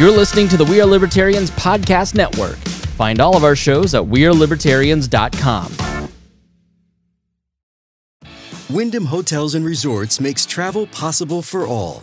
You're listening to the We Are Libertarians Podcast Network. Find all of our shows at WeareLibertarians.com. Wyndham Hotels and Resorts makes travel possible for all.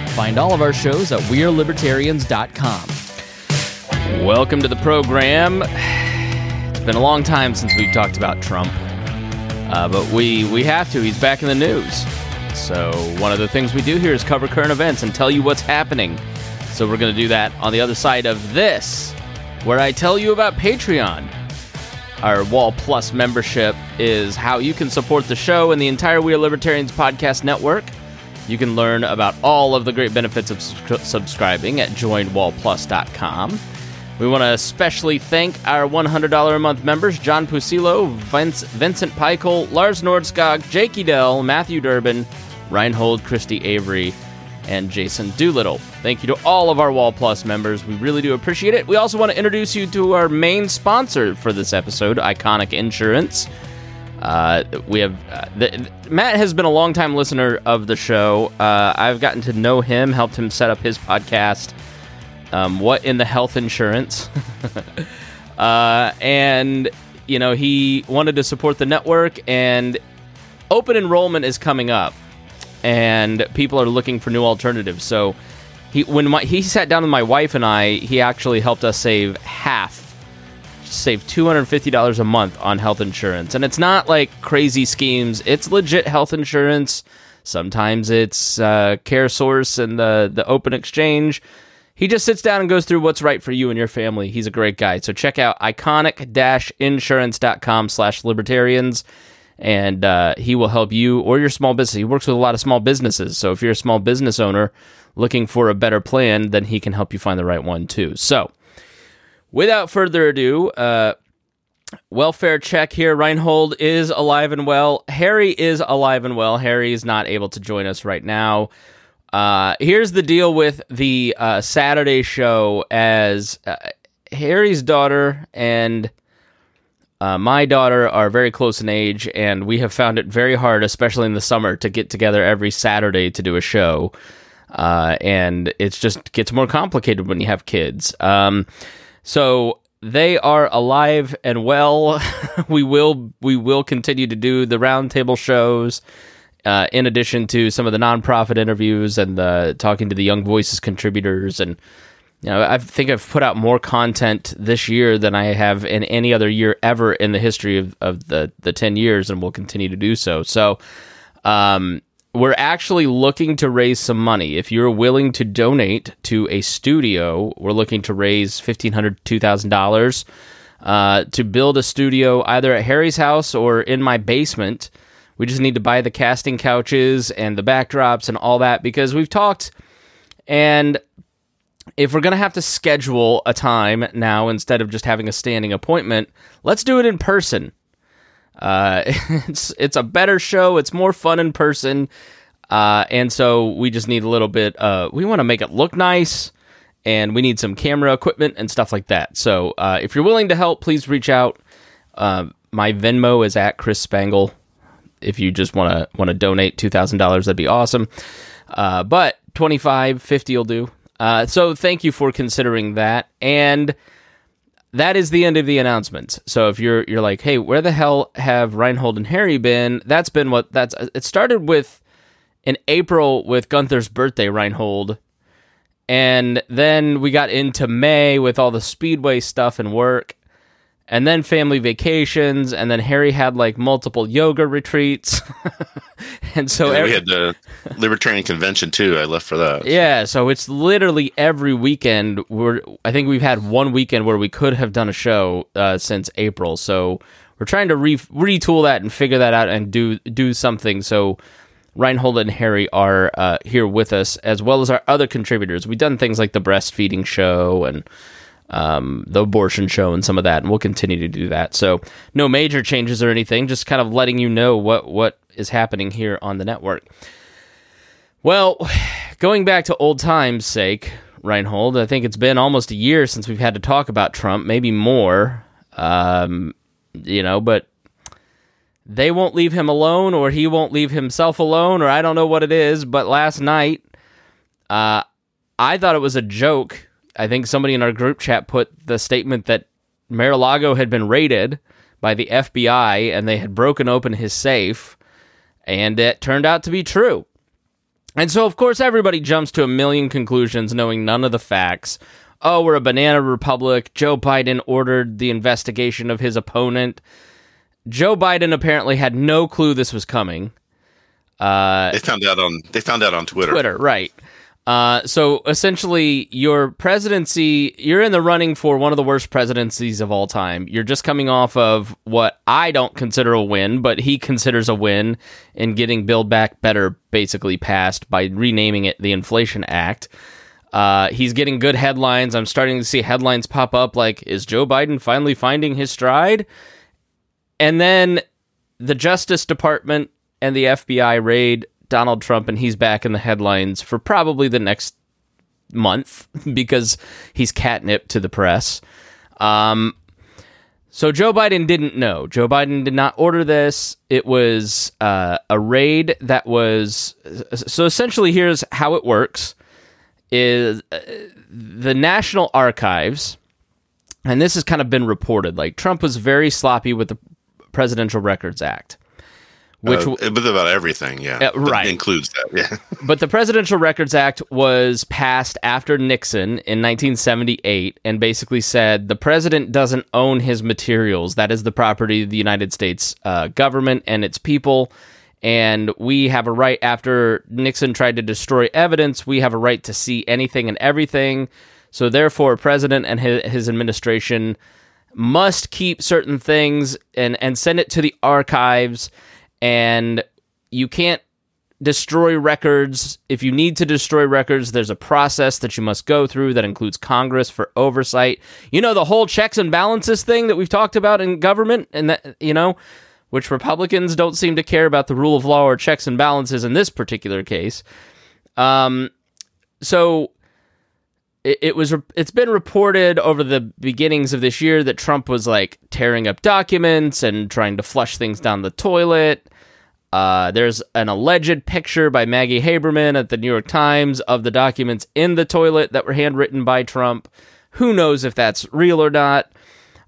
Find all of our shows at WeareLibertarians.com. Welcome to the program. It's been a long time since we've talked about Trump, uh, but we, we have to. He's back in the news. So, one of the things we do here is cover current events and tell you what's happening. So, we're going to do that on the other side of this, where I tell you about Patreon. Our Wall Plus membership is how you can support the show and the entire We Are Libertarians podcast network. You can learn about all of the great benefits of subscri- subscribing at joinwallplus.com. We want to especially thank our $100 a month members John Pusilo, Vince, Vincent Peichel, Lars Nordskog, Jake Edel, Matthew Durbin, Reinhold, Christy Avery, and Jason Doolittle. Thank you to all of our Wall Plus members. We really do appreciate it. We also want to introduce you to our main sponsor for this episode, Iconic Insurance. Uh, we have uh, the, Matt has been a longtime listener of the show. Uh, I've gotten to know him, helped him set up his podcast. Um, what in the health insurance? uh, and you know he wanted to support the network, and open enrollment is coming up, and people are looking for new alternatives. So he when my, he sat down with my wife and I, he actually helped us save half save $250 a month on health insurance. And it's not like crazy schemes, it's legit health insurance. Sometimes it's uh, CareSource and the, the open exchange. He just sits down and goes through what's right for you and your family. He's a great guy. So check out iconic-insurance.com slash libertarians and uh, he will help you or your small business. He works with a lot of small businesses. So if you're a small business owner looking for a better plan, then he can help you find the right one too. So without further ado, uh, welfare check here. Reinhold is alive and well. Harry is alive and well. Harry is not able to join us right now. Uh, here's the deal with the uh, Saturday show as uh, Harry's daughter and uh, my daughter are very close in age, and we have found it very hard, especially in the summer, to get together every Saturday to do a show. Uh, and it just gets more complicated when you have kids. Um, so they are alive and well. we will we will continue to do the roundtable shows. Uh, in addition to some of the nonprofit interviews and the talking to the Young Voices contributors, and you know, I think I've put out more content this year than I have in any other year ever in the history of, of the the ten years, and will continue to do so. So, um, we're actually looking to raise some money. If you're willing to donate to a studio, we're looking to raise $1,500, $2,000 uh, to build a studio either at Harry's house or in my basement. We just need to buy the casting couches and the backdrops and all that because we've talked. And if we're going to have to schedule a time now instead of just having a standing appointment, let's do it in person. Uh, it's it's a better show. It's more fun in person, uh, and so we just need a little bit. Uh, we want to make it look nice, and we need some camera equipment and stuff like that. So uh, if you're willing to help, please reach out. Uh, my Venmo is at Chris Spangle. If you just want to want to donate two thousand dollars, that'd be awesome. Uh, but 25 50 will do. Uh, so thank you for considering that and that is the end of the announcements. So if you're you're like, hey, where the hell have Reinhold and Harry been? That's been what that's. It started with in April with Gunther's birthday, Reinhold, and then we got into May with all the Speedway stuff and work, and then family vacations, and then Harry had like multiple yoga retreats, and so Yeah, every- we had the Libertarian Convention too. I left for that. yeah, so it's literally every weekend. We're I think we've had one weekend where we could have done a show uh, since April. So we're trying to re- retool that and figure that out and do do something. So Reinhold and Harry are uh, here with us as well as our other contributors. We've done things like the breastfeeding show and um, the abortion show and some of that, and we'll continue to do that. So no major changes or anything, just kind of letting you know what what is happening here on the network. Well, going back to old times' sake, Reinhold, I think it's been almost a year since we've had to talk about Trump, maybe more. Um, you know, but they won't leave him alone, or he won't leave himself alone, or I don't know what it is. But last night, uh, I thought it was a joke. I think somebody in our group chat put the statement that Mar-a-Lago had been raided by the FBI and they had broken open his safe, and it turned out to be true. And so, of course, everybody jumps to a million conclusions, knowing none of the facts. Oh, we're a banana republic. Joe Biden ordered the investigation of his opponent. Joe Biden apparently had no clue this was coming. Uh, they found out on they found out on Twitter. Twitter, right? Uh, so essentially, your presidency, you're in the running for one of the worst presidencies of all time. You're just coming off of what I don't consider a win, but he considers a win in getting Build Back Better basically passed by renaming it the Inflation Act. Uh, he's getting good headlines. I'm starting to see headlines pop up like, is Joe Biden finally finding his stride? And then the Justice Department and the FBI raid Donald Trump, and he's back in the headlines for probably the next month because he's catnip to the press. Um, so Joe Biden didn't know. Joe Biden did not order this. It was uh, a raid that was. So essentially, here's how it works: is uh, the National Archives, and this has kind of been reported. Like Trump was very sloppy with the Presidential Records Act which uh, but about everything, yeah, uh, right, includes that, yeah. but the Presidential Records Act was passed after Nixon in 1978, and basically said the president doesn't own his materials; that is the property of the United States uh, government and its people. And we have a right, after Nixon tried to destroy evidence, we have a right to see anything and everything. So, therefore, a president and his, his administration must keep certain things and, and send it to the archives and you can't destroy records. If you need to destroy records, there's a process that you must go through that includes Congress for oversight. You know, the whole checks and balances thing that we've talked about in government, and that, you know, which Republicans don't seem to care about the rule of law or checks and balances in this particular case. Um, so it, was it's been reported over the beginnings of this year that Trump was like tearing up documents and trying to flush things down the toilet. Uh, there's an alleged picture by Maggie Haberman at the New York Times of the documents in the toilet that were handwritten by Trump. Who knows if that's real or not?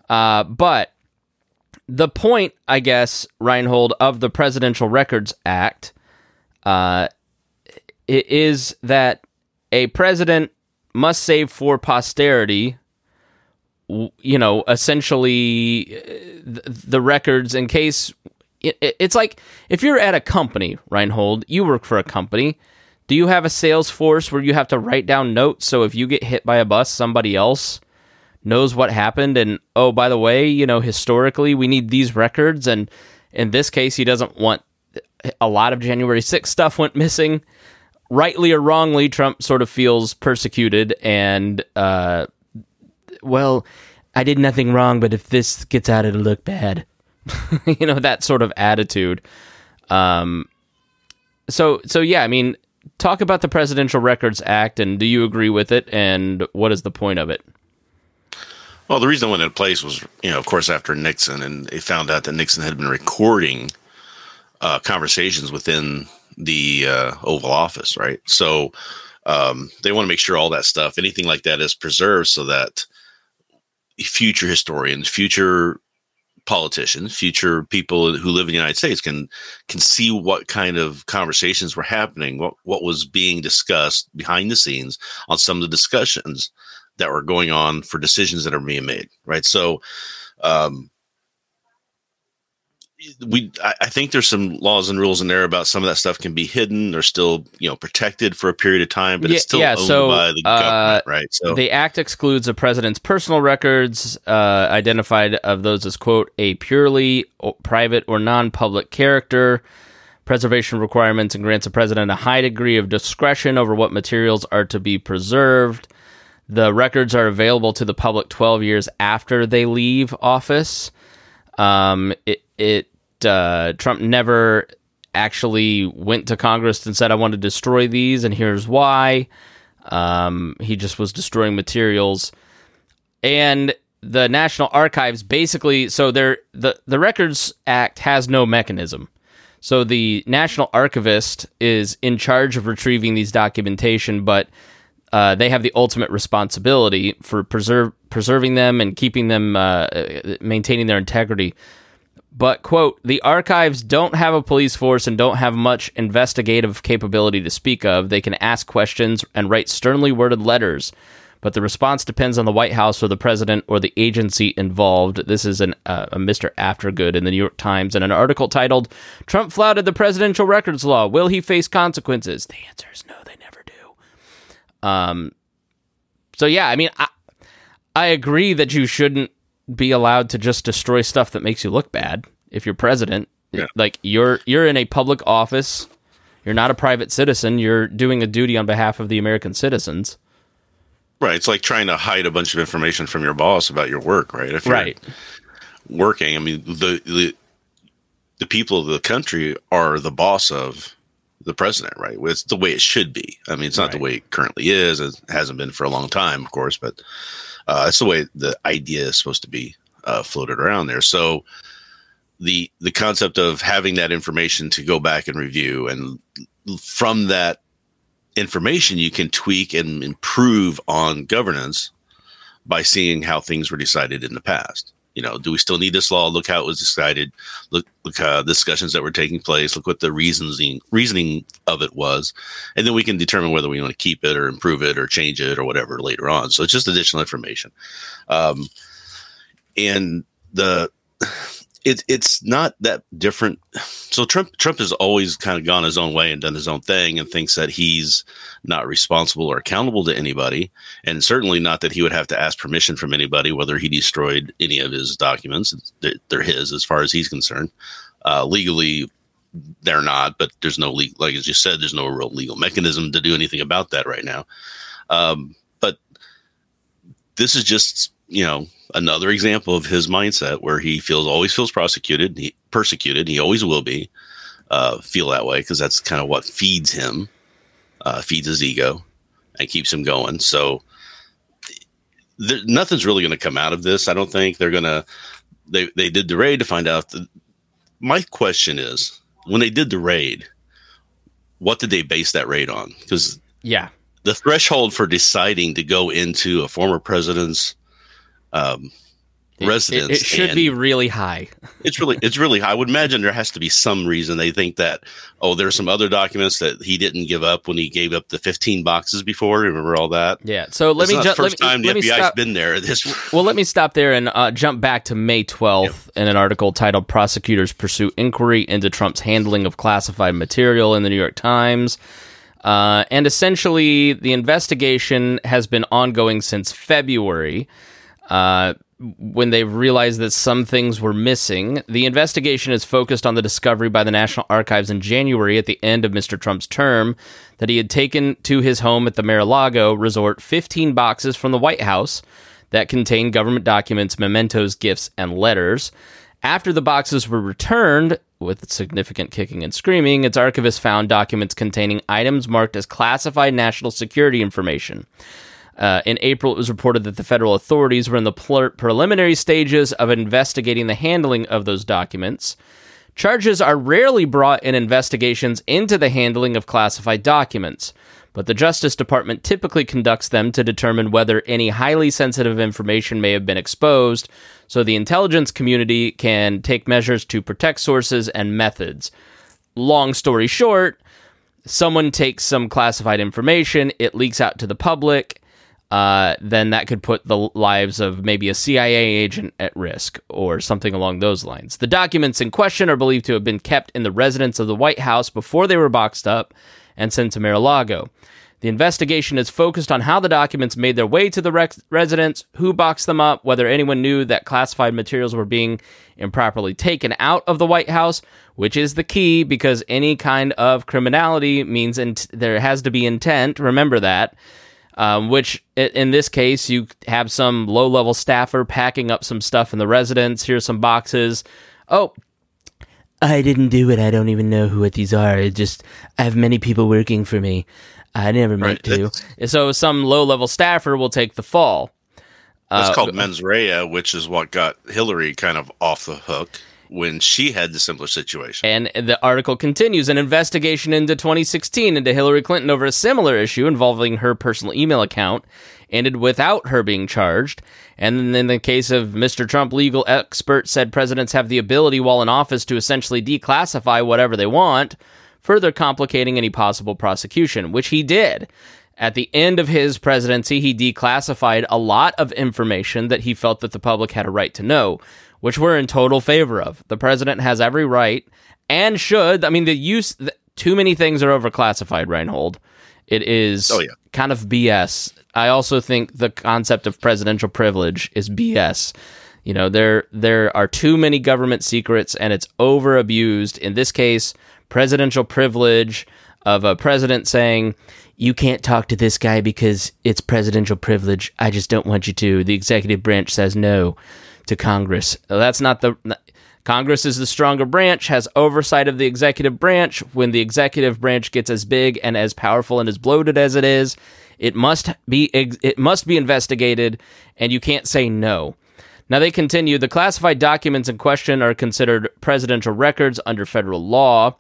Uh, but the point, I guess, Reinhold, of the Presidential Records Act uh, is that a president must save for posterity you know essentially uh, the records in case it's like if you're at a company reinhold you work for a company do you have a sales force where you have to write down notes? So if you get hit by a bus somebody else knows what happened and oh by the way you know historically we need these records and in this case he doesn't want a lot of january 6th stuff went missing rightly or wrongly, Trump sort of feels persecuted and, uh, well, I did nothing wrong, but if this gets out, it'll look bad. you know, that sort of attitude. Um, so, so yeah, I mean, talk about the Presidential Records Act and do you agree with it and what is the point of it? Well, the reason it went into place was, you know, of course, after Nixon, and they found out that Nixon had been recording uh, conversations within the uh, Oval Office, right? So um, they want to make sure all that stuff, anything like that, is preserved so that future historians, future politicians, future people who live in the United States can can see what kind of conversations were happening, what what was being discussed behind the scenes on some of the discussions that were going on for decisions that are being made, right? So um, we I think there's some laws and rules in there about some of that stuff can be hidden. They're still you know protected for a period of time, but yeah, it's still yeah, owned so, by the uh, government, right? So the act excludes a president's personal records, uh, identified of those as quote a purely private or non-public character. Preservation requirements and grants the president a high degree of discretion over what materials are to be preserved. The records are available to the public 12 years after they leave office. Um, it, it uh, Trump never actually went to Congress and said, "I want to destroy these, and here's why." Um, he just was destroying materials, and the National Archives basically so the the Records Act has no mechanism. So the National Archivist is in charge of retrieving these documentation, but uh, they have the ultimate responsibility for preserve preserving them and keeping them uh, maintaining their integrity. But quote, the archives don't have a police force and don't have much investigative capability to speak of. They can ask questions and write sternly worded letters but the response depends on the White House or the president or the agency involved. This is an, uh, a Mr. Aftergood in the New York Times in an article titled Trump flouted the presidential records law. Will he face consequences? The answer is no, they never do. Um, so, yeah, I mean, I, I agree that you shouldn't be allowed to just destroy stuff that makes you look bad if you're president. Yeah. Like you're you're in a public office. You're not a private citizen. You're doing a duty on behalf of the American citizens. Right. It's like trying to hide a bunch of information from your boss about your work, right? If you're right. working, I mean, the, the the people of the country are the boss of the president, right? It's the way it should be. I mean, it's not right. the way it currently is. It hasn't been for a long time, of course, but uh, it's the way the idea is supposed to be uh, floated around there. So the the concept of having that information to go back and review, and from that information you can tweak and improve on governance by seeing how things were decided in the past. You know, do we still need this law? Look how it was decided. Look, look uh, discussions that were taking place. Look what the reasoning reasoning of it was, and then we can determine whether we want to keep it or improve it or change it or whatever later on. So it's just additional information. Um, and the it, it's not that different. So Trump Trump has always kind of gone his own way and done his own thing and thinks that he's not responsible or accountable to anybody, and certainly not that he would have to ask permission from anybody whether he destroyed any of his documents. They're, his as far as he's concerned. Uh, legally, they're not, but there's no legal, like as you said, there's no real legal mechanism to do anything about that right now. Um, but this is just you know another example of his mindset where he feels always feels prosecuted, he, persecuted. He always will be uh, feel that way because that's kind of what feeds him, uh, feeds his ego, and keeps him going. So there, nothing's really going to come out of this. I don't think they're going to. They they did the raid to find out. The, my question is, when they did the raid, what did they base that raid on? Because yeah, the threshold for deciding to go into a former president's um, residence. It, it should be really high. it's really it's really high. I would imagine there has to be some reason they think that oh, there's some other documents that he didn't give up when he gave up the 15 boxes before. Remember all that? Yeah. So let it's me jump. First let time me, the let FBI's stop. been there. This well, let me stop there and uh, jump back to May 12th in an article titled "Prosecutors Pursue Inquiry into Trump's Handling of Classified Material" in the New York Times. Uh, and essentially, the investigation has been ongoing since February. Uh, when they realized that some things were missing. The investigation is focused on the discovery by the National Archives in January at the end of Mr. Trump's term that he had taken to his home at the Mar-a-Lago resort 15 boxes from the White House that contained government documents, mementos, gifts, and letters. After the boxes were returned, with significant kicking and screaming, its archivist found documents containing items marked as classified national security information. Uh, in April, it was reported that the federal authorities were in the pl- preliminary stages of investigating the handling of those documents. Charges are rarely brought in investigations into the handling of classified documents, but the Justice Department typically conducts them to determine whether any highly sensitive information may have been exposed, so the intelligence community can take measures to protect sources and methods. Long story short, someone takes some classified information, it leaks out to the public uh, then that could put the lives of maybe a CIA agent at risk or something along those lines. The documents in question are believed to have been kept in the residence of the White House before they were boxed up and sent to Mar a Lago. The investigation is focused on how the documents made their way to the rec- residence, who boxed them up, whether anyone knew that classified materials were being improperly taken out of the White House, which is the key because any kind of criminality means there has to be intent. Remember that. Um, which in this case, you have some low level staffer packing up some stuff in the residence. Here's some boxes. Oh, I didn't do it. I don't even know who what these are. It just I have many people working for me. I never meant Right, to. So some low level staffer will take the fall. That's Uh, called mens rea, which is what got Hillary kind of off the hook when she had the simpler situation. And the article continues an investigation into 2016 into Hillary Clinton over a similar issue involving her personal email account ended without her being charged. And then in the case of Mr. Trump, legal experts said presidents have the ability while in office to essentially declassify whatever they want, further complicating any possible prosecution, which he did. At the end of his presidency, he declassified a lot of information that he felt that the public had a right to know, which we're in total favor of. The president has every right and should. I mean, the use th- too many things are overclassified, Reinhold. It is Oh, yeah. kind of BS. I also think the concept of presidential privilege is BS. You know, there there are too many government secrets and it's over abused. In this case, presidential privilege of a president saying, "You can't talk to this guy because it's presidential privilege. I just don't want you to." The executive branch says no to Congress. That's not the Congress is the stronger branch, has oversight of the executive branch. When the executive branch gets as big and as powerful and as bloated as it is, it must be it must be investigated, and you can't say no. Now they continue. The classified documents in question are considered presidential records under federal law.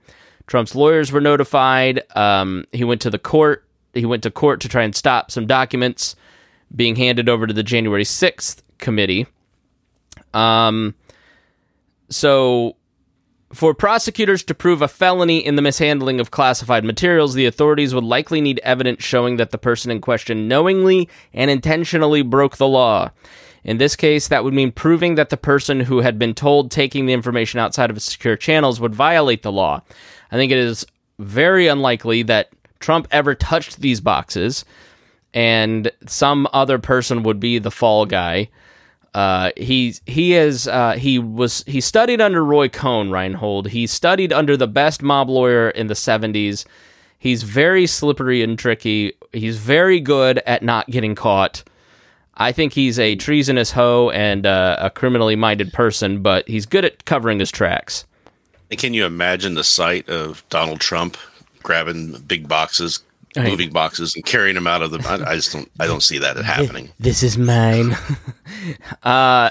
Trump's lawyers were notified. Um, he went to the court. He went to court to try and stop some documents being handed over to the January sixth committee. Um, so, for prosecutors to prove a felony in the mishandling of classified materials, the authorities would likely need evidence showing that the person in question knowingly and intentionally broke the law. In this case, that would mean proving that the person who had been told taking the information outside of secure channels would violate the law. I think it is very unlikely that Trump ever touched these boxes and some other person would be the fall guy. Uh, he he is uh, he was he studied under Roy Cohn Reinhold. He studied under the best mob lawyer in the '70s. He's very slippery and tricky. He's very good at not getting caught. I think he's a treasonous hoe and uh, a criminally minded person, but he's good at covering his tracks. Can you imagine the sight of Donald Trump grabbing big boxes, Right. moving boxes, and carrying them out of the? I, I just don't. I don't see that happening. This is mine. uh,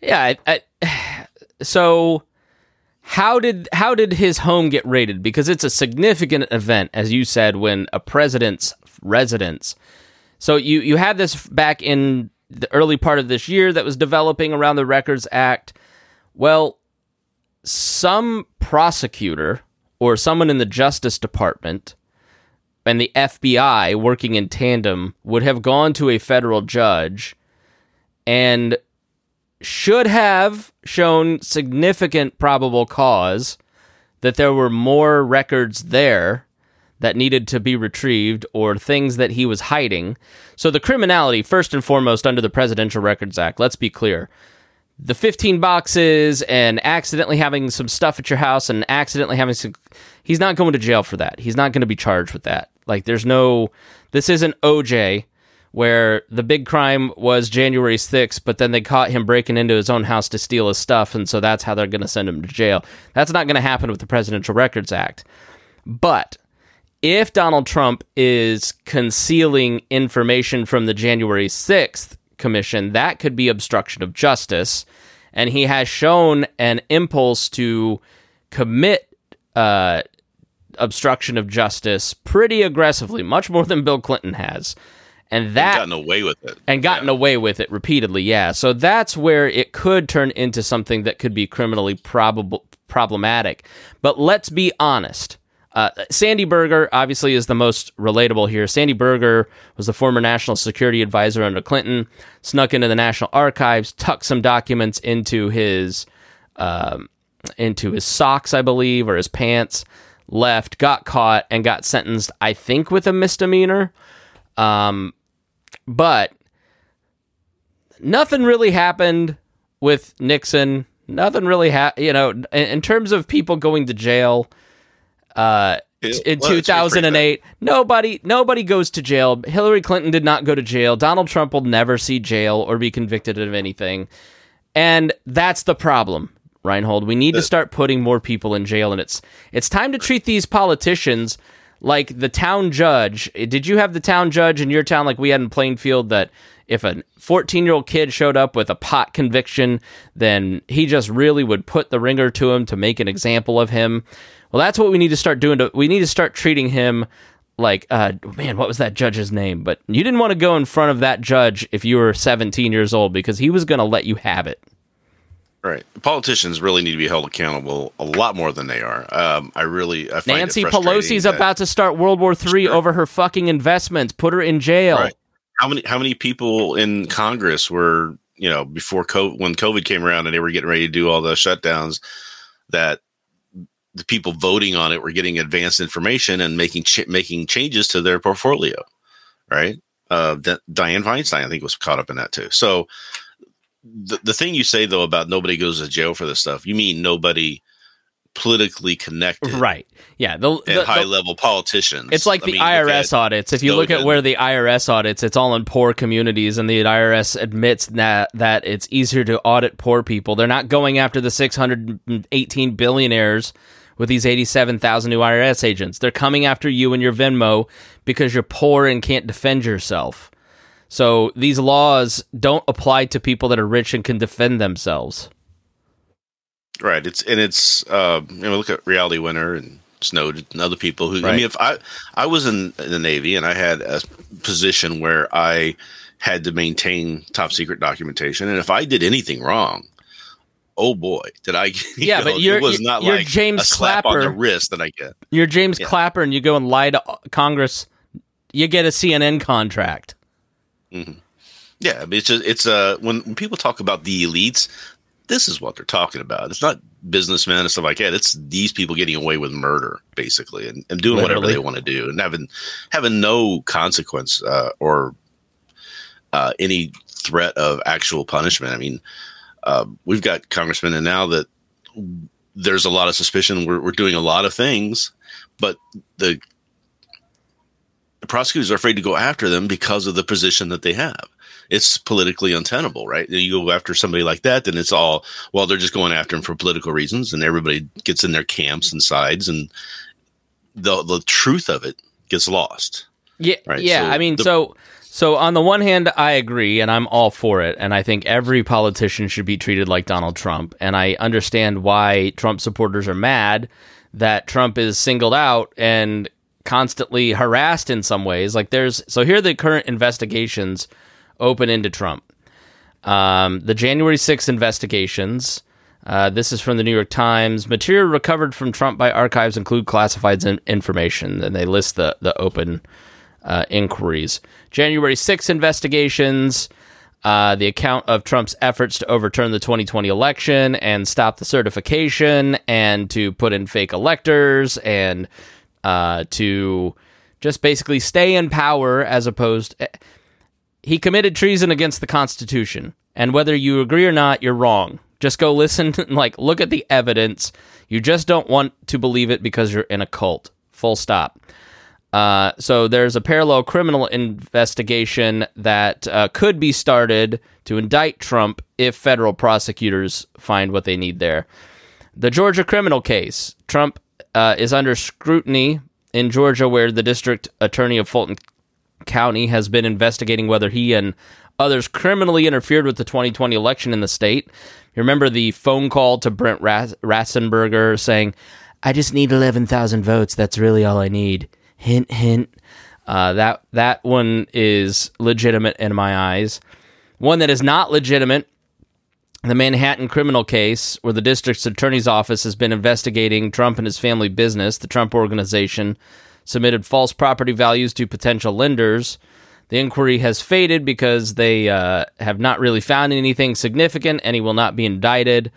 yeah. I, I, so, how did how did his home get raided? Because it's a significant event, as you said, when a president's residence. So you you had this back in the early part of this year that was developing around the Records Act. Well, some prosecutor or someone in the Justice Department and the FBI working in tandem would have gone to a federal judge and should have shown significant probable cause that there were more records there that needed to be retrieved or things that he was hiding. So the criminality, first and foremost, under the Presidential Records Act, let's be clear. The 15 boxes and accidentally having some stuff at your house and accidentally having some. He's not going to jail for that. He's not going to be charged with that. Like, there's no. This isn't OJ, where the big crime was January 6th, but then they caught him breaking into his own house to steal his stuff, and so that's how they're going to send him to jail. That's not going to happen with the Presidential Records Act. But if Donald Trump is concealing information from the January 6th commission, that could be obstruction of justice. And he has shown an impulse to commit uh, obstruction of justice pretty aggressively, much more than Bill Clinton has. And that gotten away with it. and gotten Yeah. away with it repeatedly. Yeah, so that's where it could turn into something that could be criminally probable problematic. But let's be honest. Uh, Sandy Berger obviously is the most relatable here. Sandy Berger was the former national security advisor under Clinton, snuck into the National Archives, tucked some documents into his um, into his socks, I believe, or his pants, left, got caught, and got sentenced. I think with a misdemeanor. Um, but nothing really happened with Nixon. Nothing really ha you know, in, in terms of people going to jail. Uh, Yeah, in well, 2008. Nobody nobody goes to jail. Hillary Clinton did not go to jail. Donald Trump will never see jail or be convicted of anything. And that's the problem, Reinhold. We need to start putting more people in jail and it's it's time to treat these politicians like the town judge. Did you have the town judge in your town like we had in Plainfield that if a 14 year old kid showed up with a pot conviction, then he just really would put the ringer to him to make an example of him. Well, that's what we need to start doing. To, we need to start treating him like, uh, man, what was that judge's name? But you didn't want to go in front of that judge if you were 17 years old because he was going to let you have it. Right. Politicians really need to be held accountable a lot more than they are. Um, I really, I find Nancy Pelosi's that- about to start World War III Sure. over her fucking investments. Put her in jail. Right. How many how many people in Congress were you know before COVID, when COVID came around and they were getting ready to do all the shutdowns that the people voting on it were getting advanced information and making ch- making changes to their portfolio, right? Uh, Di- Dianne Feinstein, I think, was caught up in that too. So the the thing you say though about nobody goes to jail for this stuff, you mean nobody politically connected, Right. Yeah. The, the- the- high level politicians. It's like I the mean, IRS audits. If you look at where the IRS audits, it's all in poor communities, and the IRS admits that that it's easier to audit poor people. They're not going after the 618 billionaires with these 87,000 new IRS agents. They're coming after you and your Venmo because you're poor and can't defend yourself. So these laws don't apply to people that are rich and can defend themselves. Right. It's and it's uh, you know look at Reality Winner and Snowden and other people who I mean if I I was in the Navy and I had a position where I had to maintain top secret documentation and if I did anything wrong, oh boy, did I? Yeah, but know, you're- it was not you're like James a slap on the Clapper. wrist that I get. You're James Yeah. Clapper and you go and lie to Congress, you get a CNN contract. Yeah, I mean, it's just it's uh when, when people talk about the elites, this is what they're talking about. It's not businessmen and stuff like that. It's these people getting away with murder, basically, and, and doing whatever they want to do, and having having no consequence uh, or uh, any threat of actual punishment. I mean, uh, we've got congressmen and now that there's a lot of suspicion we're, we're doing a lot of things, but the prosecutors are afraid to go after them because of the position that they have. It's politically untenable, right? You go after somebody like that, then it's all well. They're just going after him for political reasons, and everybody gets in their camps and sides, and the the truth of it gets lost. Yeah, Right, yeah. so I mean, the- so so on the one hand, I agree, and I'm all for it, and I think every politician should be treated like Donald Trump, and I understand why Trump supporters are mad that Trump is singled out and constantly harassed in some ways. Like there's so here are the current investigations open into Trump. Um, the January 6th investigations. Uh, this is from the New York Times. Material recovered from Trump by archives include classified in- information, and they list the the open uh, inquiries. January 6th investigations. Uh, the account of Trump's efforts to overturn the 2020 election and stop the certification and to put in fake electors and uh, to just basically stay in power as opposed he committed treason against the Constitution. And whether you agree or not, you're wrong. Just go listen, like, look at the evidence. You just don't want to believe it because you're in a cult. Full stop. Uh, so there's a parallel criminal investigation that uh, could be started to indict Trump if federal prosecutors find what they need there. The Georgia criminal case. Trump uh, is under scrutiny in Georgia, where the district attorney of Fulton County has been investigating whether he and others criminally interfered with the 2020 election in the state. You remember the phone call to Brent Ras- Ratzenberger saying, I just need 11,000 votes. That's really all I need. Hint, hint. Uh, that, that one is legitimate in my eyes. One that is not legitimate the Manhattan criminal case, where the district's attorney's office has been investigating Trump and his family business, the Trump Organization submitted false property values to potential lenders. The inquiry has faded because they uh, have not really found anything significant, and he will not be indicted.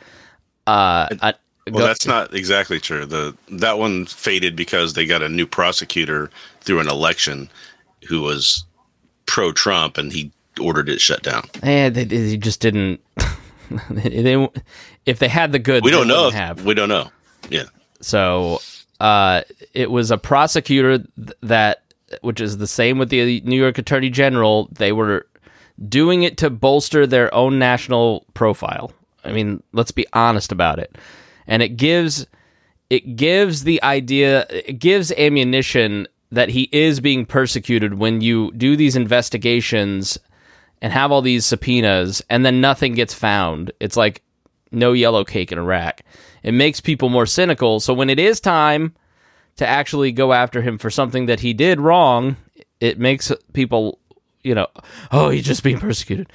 Uh, I- Well, go- that's not exactly true. The that one faded because they got a new prosecutor through an election who was pro Trump, and he ordered it shut down. eh, they, they just didn't. they, they- if they had the goods, We don't know. If, have. We don't know. Yeah. So uh, it was a prosecutor th- that, which is the same with the New York Attorney General. They were doing it to bolster their own national profile. I mean, let's be honest about it. And it gives it gives the idea it gives ammunition that he is being persecuted when you do these investigations and have all these subpoenas and then nothing gets found. It's like no yellow cake in Iraq. It makes people more cynical. So when it is time to actually go after him for something that he did wrong, it makes people, you know, oh, he's just being persecuted.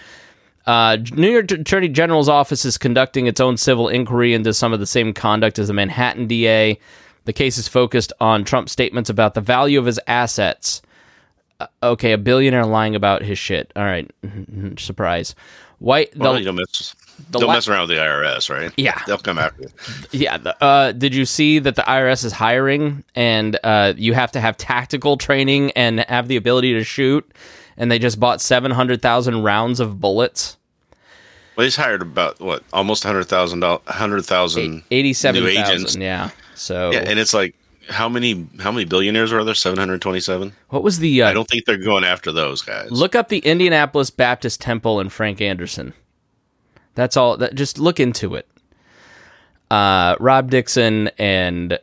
Uh, New York Attorney General's office is conducting its own civil inquiry into some of the same conduct as the Manhattan DA. The case is focused on Trump's statements about the value of his assets. Uh, okay, a billionaire lying about his shit. All right, surprise. White. The, well, you don't mess, don't la- mess around with the IRS, right? Yeah, they'll come after you. Yeah. The, uh, did you see that the IRS is hiring, and uh, you have to have tactical training and have the ability to shoot? And they just bought seven hundred thousand rounds of bullets. Well, he's hired about what almost hundred thousand hundred thousand eighty-seven new agents. Yeah. So yeah, and it's like how many how many billionaires are there? Seven hundred twenty-seven. What was the? Uh, I don't think they're going after those guys. Look up the Indianapolis Baptist Temple and Frank Anderson. That's all. That just look into it. Uh, Rob Dixon and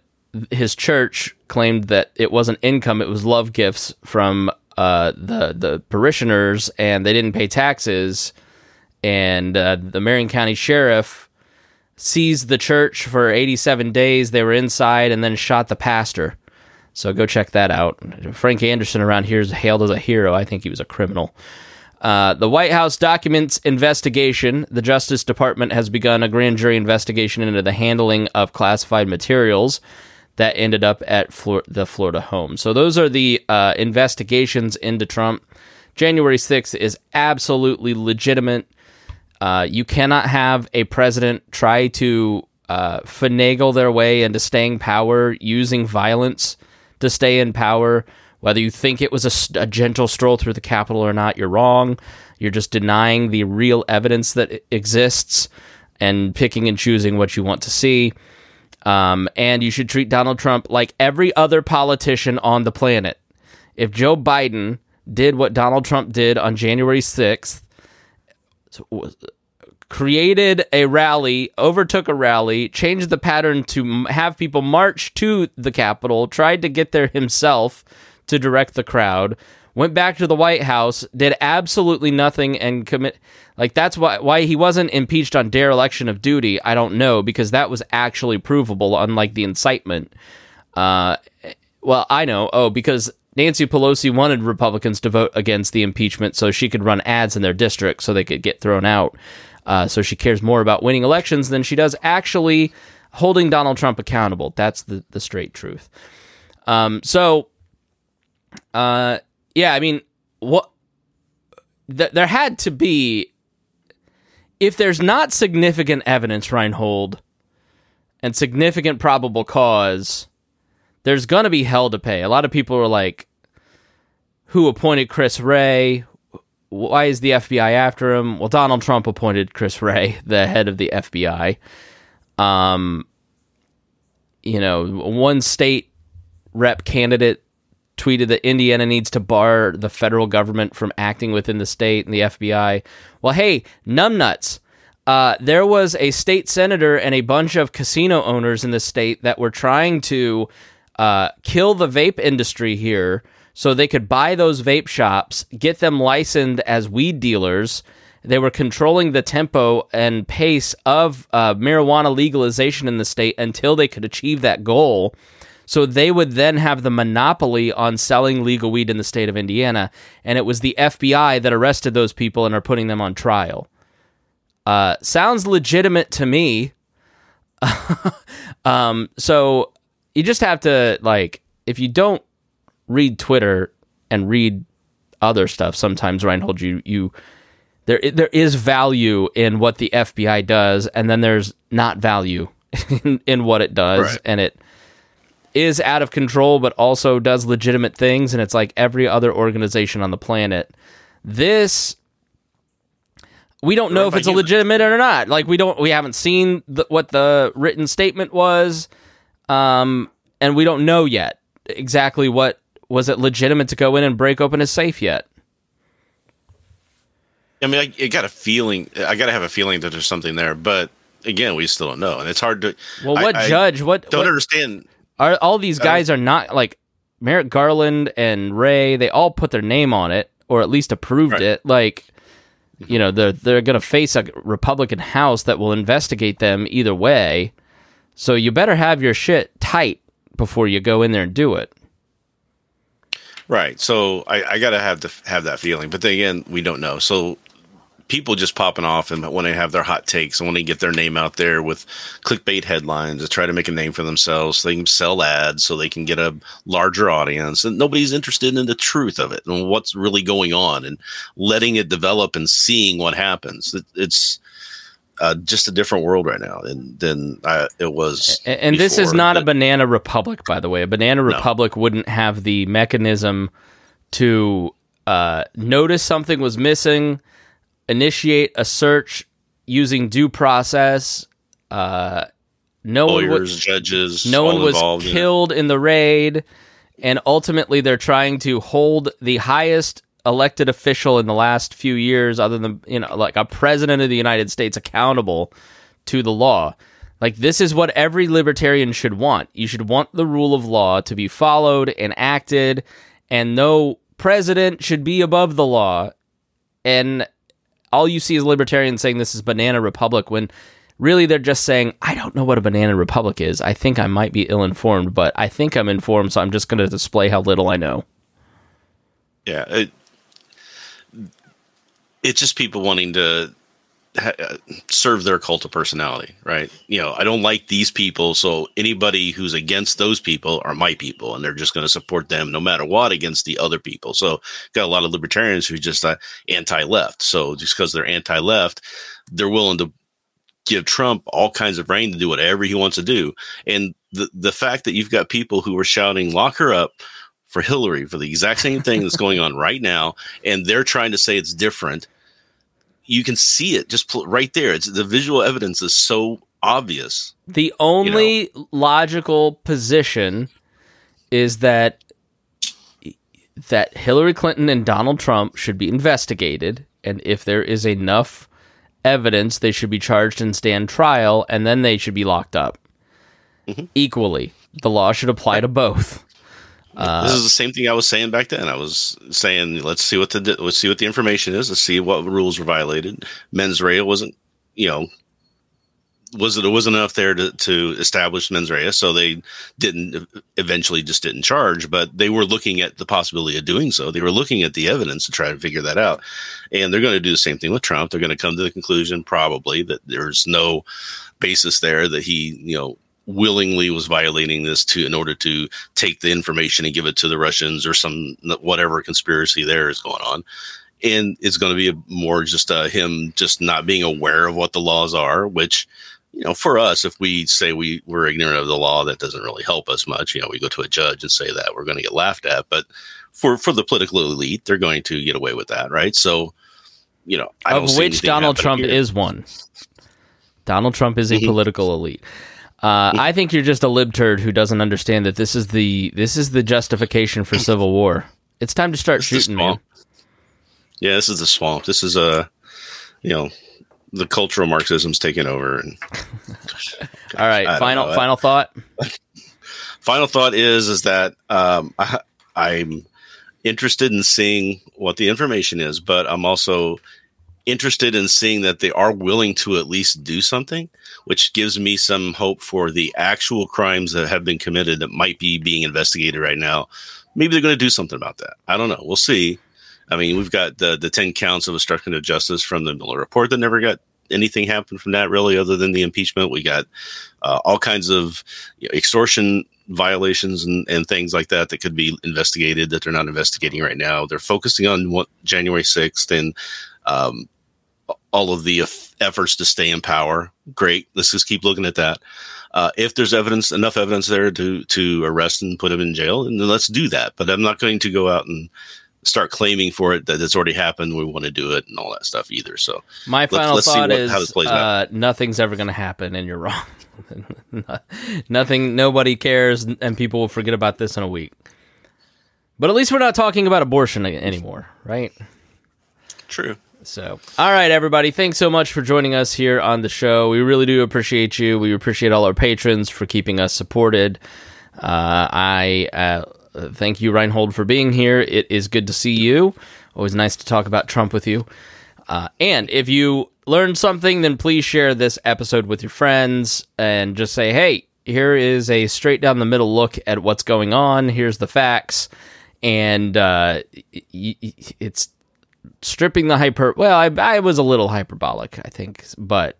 his church claimed that it wasn't income; it was love gifts from uh, the the parishioners, and they didn't pay taxes and uh, the Marion County Sheriff seized the church for 87 days. They were inside and then shot the pastor. So go check that out. Frank Anderson around here is hailed as a hero. I think he was a criminal. Uh, the White House documents investigation. The Justice Department has begun a grand jury investigation into the handling of classified materials that ended up at Flor- the Florida home. So those are the uh, investigations into Trump. January 6th is absolutely legitimate. Uh, you cannot have a president try to uh, finagle their way into staying power using violence to stay in power. Whether you think it was a, a, gentle stroll through the Capitol or not, you're wrong. You're just denying the real evidence that exists and picking and choosing what you want to see. Um, and you should treat Donald Trump like every other politician on the planet. If Joe Biden did what Donald Trump did on January 6th, created a rally, overtook a rally, changed the pattern to have people march to the Capitol, tried to get there himself to direct the crowd, went back to the White House, did absolutely nothing and commit like that's why why he wasn't impeached on dereliction of duty, I don't know because that was actually provable unlike the incitement. Uh well, I know. Oh, because Nancy Pelosi wanted Republicans to vote against the impeachment so she could run ads in their district so they could get thrown out. Uh, so she cares more about winning elections than she does actually holding Donald Trump accountable. That's the, the straight truth. Um, so, uh, yeah, I mean, what th- there had to be, if there's not significant evidence, Reinhold, and significant probable cause there's gonna be hell to pay. A lot of people are like, who appointed Chris Wray? Why is the FBI after him? Well, Donald Trump appointed Chris Wray, the head of the FBI. Um, you know, one state rep candidate tweeted that Indiana needs to bar the federal government from acting within the state and the FBI. Well, hey, numbnuts. Uh, there was a state senator and a bunch of casino owners in the state that were trying to uh, kill the vape industry here so they could buy those vape shops, get them licensed as weed dealers. They were controlling the tempo and pace of uh, marijuana legalization in the state until they could achieve that goal. So they would then have the monopoly on selling legal weed in the state of Indiana. And it was the FBI that arrested those people and are putting them on trial. Uh, sounds legitimate to me. um, so you just have to like if you don't read Twitter and read other stuff, sometimes Reinhold, you you there there is value in what the FBI does, and then there's not value in, in what it does, right. and it is out of control, but also does legitimate things, and it's like every other organization on the planet. This we don't know if it's a legitimate or not. Like we don't we haven't seen the, what the written statement was. Um, and we don't know yet exactly what was it legitimate to go in and break open his safe yet. I mean, I, I got a feeling. I got to have a feeling that there's something there, but again, we still don't know, and it's hard to. Well, what I, judge? What don't what, understand. are all these guys are not like Merrick Garland and Wray? They all put their name on it, or at least approved Right. it. Like, you know, they're they're going to face a Republican House that will investigate them either way. So you better have your shit tight before you go in there and do it. Right. So I, I got to have the have that feeling, but then again, we don't know. So people just popping off and when they have their hot takes and when they get their name out there with clickbait headlines to try to make a name for themselves, they can sell ads so they can get a larger audience, and nobody's interested in the truth of it and what's really going on and letting it develop and seeing what happens. It, it's uh, just a different world right now than than uh, it was. And, and this is before, not a banana republic, by the way. A banana republic wouldn't have the mechanism to uh, notice something was missing, initiate a search using due process. Uh, no one would, lawyers, judges, no one was involved in killed in the raid, and ultimately they're trying to hold the highest elected official in the last few years, other than you know, like a president of the United States, accountable to the law. Like this is what every libertarian should want. You should want the rule of law to be followed and acted, and no president should be above the law. And all you see is libertarians saying this is banana republic when really they're just saying i don't know what a banana republic is i think i might be ill-informed but i think i'm informed so i'm just going to display how little i know Yeah, it, it's just people wanting to ha- uh, serve their cult of personality, right? You know, I don't like these people, so anybody who's against those people are my people, and they're just going to support them no matter what against the other people. So, got a lot of libertarians who just uh, anti-left. So, just because they're anti-left, they're willing to give Trump all kinds of rein to do whatever he wants to do. And the the fact that you've got people who are shouting "lock her up" for Hillary for the exact same thing that's going on right now, and they're trying to say it's different. You can see it just pl- right there. It's the visual evidence is so obvious. the only logical position is that that hillary clinton and donald trump should be investigated and if there is enough evidence they should be charged and stand trial and then they should be locked up mm-hmm. equally the law should apply to both this is the same thing I was saying back then. I was saying, let's see what the let's see what the information is. Let's see what rules were violated. Mens rea wasn't, you know, was it wasn't enough there to, to establish mens rea, so they didn't eventually just didn't charge. But they were looking at the possibility of doing so. They were looking at the evidence to try to figure that out, and they're going to do the same thing with Trump. They're going to come to the conclusion probably that there's no basis there that he, you know, willingly was violating this to in order to take the information and give it to the Russians or some whatever conspiracy there is going on. And it's going to be more just uh, him just not being aware of what the laws are, which you know, for us, if we say we we're ignorant of the law, that doesn't really help us much. You know, we go to a judge and say that we're going to get laughed at, but for for the political elite, they're going to get away with that, right? So, you know, I of which Donald Trump here. is one. Donald Trump is a Mhm. political elite. Uh, I think you're just a libturd who doesn't understand that this is the this is the justification for civil war. It's time to start This shooting, man. Yeah, this is the swamp. This is a, you know, the cultural Marxism's taking over. And All right, I final final thought. final thought is is that um, I, I'm interested in seeing what the information is, but I'm also interested in seeing that they are willing to at least do something, which gives me some hope for the actual crimes that have been committed that might be being investigated right now. Maybe they're going to do something about that. I don't know. We'll see. I mean, we've got the the ten counts of obstruction of justice from the Mueller report that never got anything happened from that really, other than the impeachment. We got uh, all kinds of you know, extortion violations and, and things like that that could be investigated that they're not investigating right now. They're focusing on what January sixth and um, all of the eff- efforts to stay in power. Great. Let's just keep looking at that. Uh, if there's evidence, enough evidence there to to arrest and put him in jail, and then let's do that. But I'm not going to go out and start claiming for it that it's already happened. We want to do it and all that stuff either. So My let's- final let's see thought what- is how this plays out. uh, nothing's ever going to happen, and you're wrong. Nothing, nobody cares, and people will forget about this in a week. But at least we're not talking about abortion anymore, right? true. So, all right, everybody, thanks so much for joining us here on the show. We really do appreciate you. We appreciate all our patrons for keeping us supported. Uh, I uh, thank you, Reinhold, for being here. It is good to see you. Always nice to talk about Trump with you. Uh, and if you learned something, then please share this episode with your friends and just say, hey, here is a straight down the middle look at what's going on. Here's the facts. And uh, it's stripping the hyper. Well, I, I was a little hyperbolic, I think, but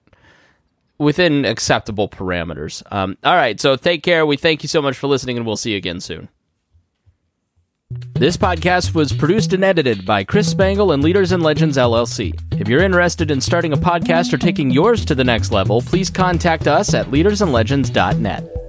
within acceptable parameters. Um, all right, so take care. We thank you so much for listening, and we'll see you again soon. This podcast was produced and edited by Chris Spangle and Leaders and Legends LLC. If you're interested in starting a podcast or taking yours to the next level, please contact us at leadersandlegends.net.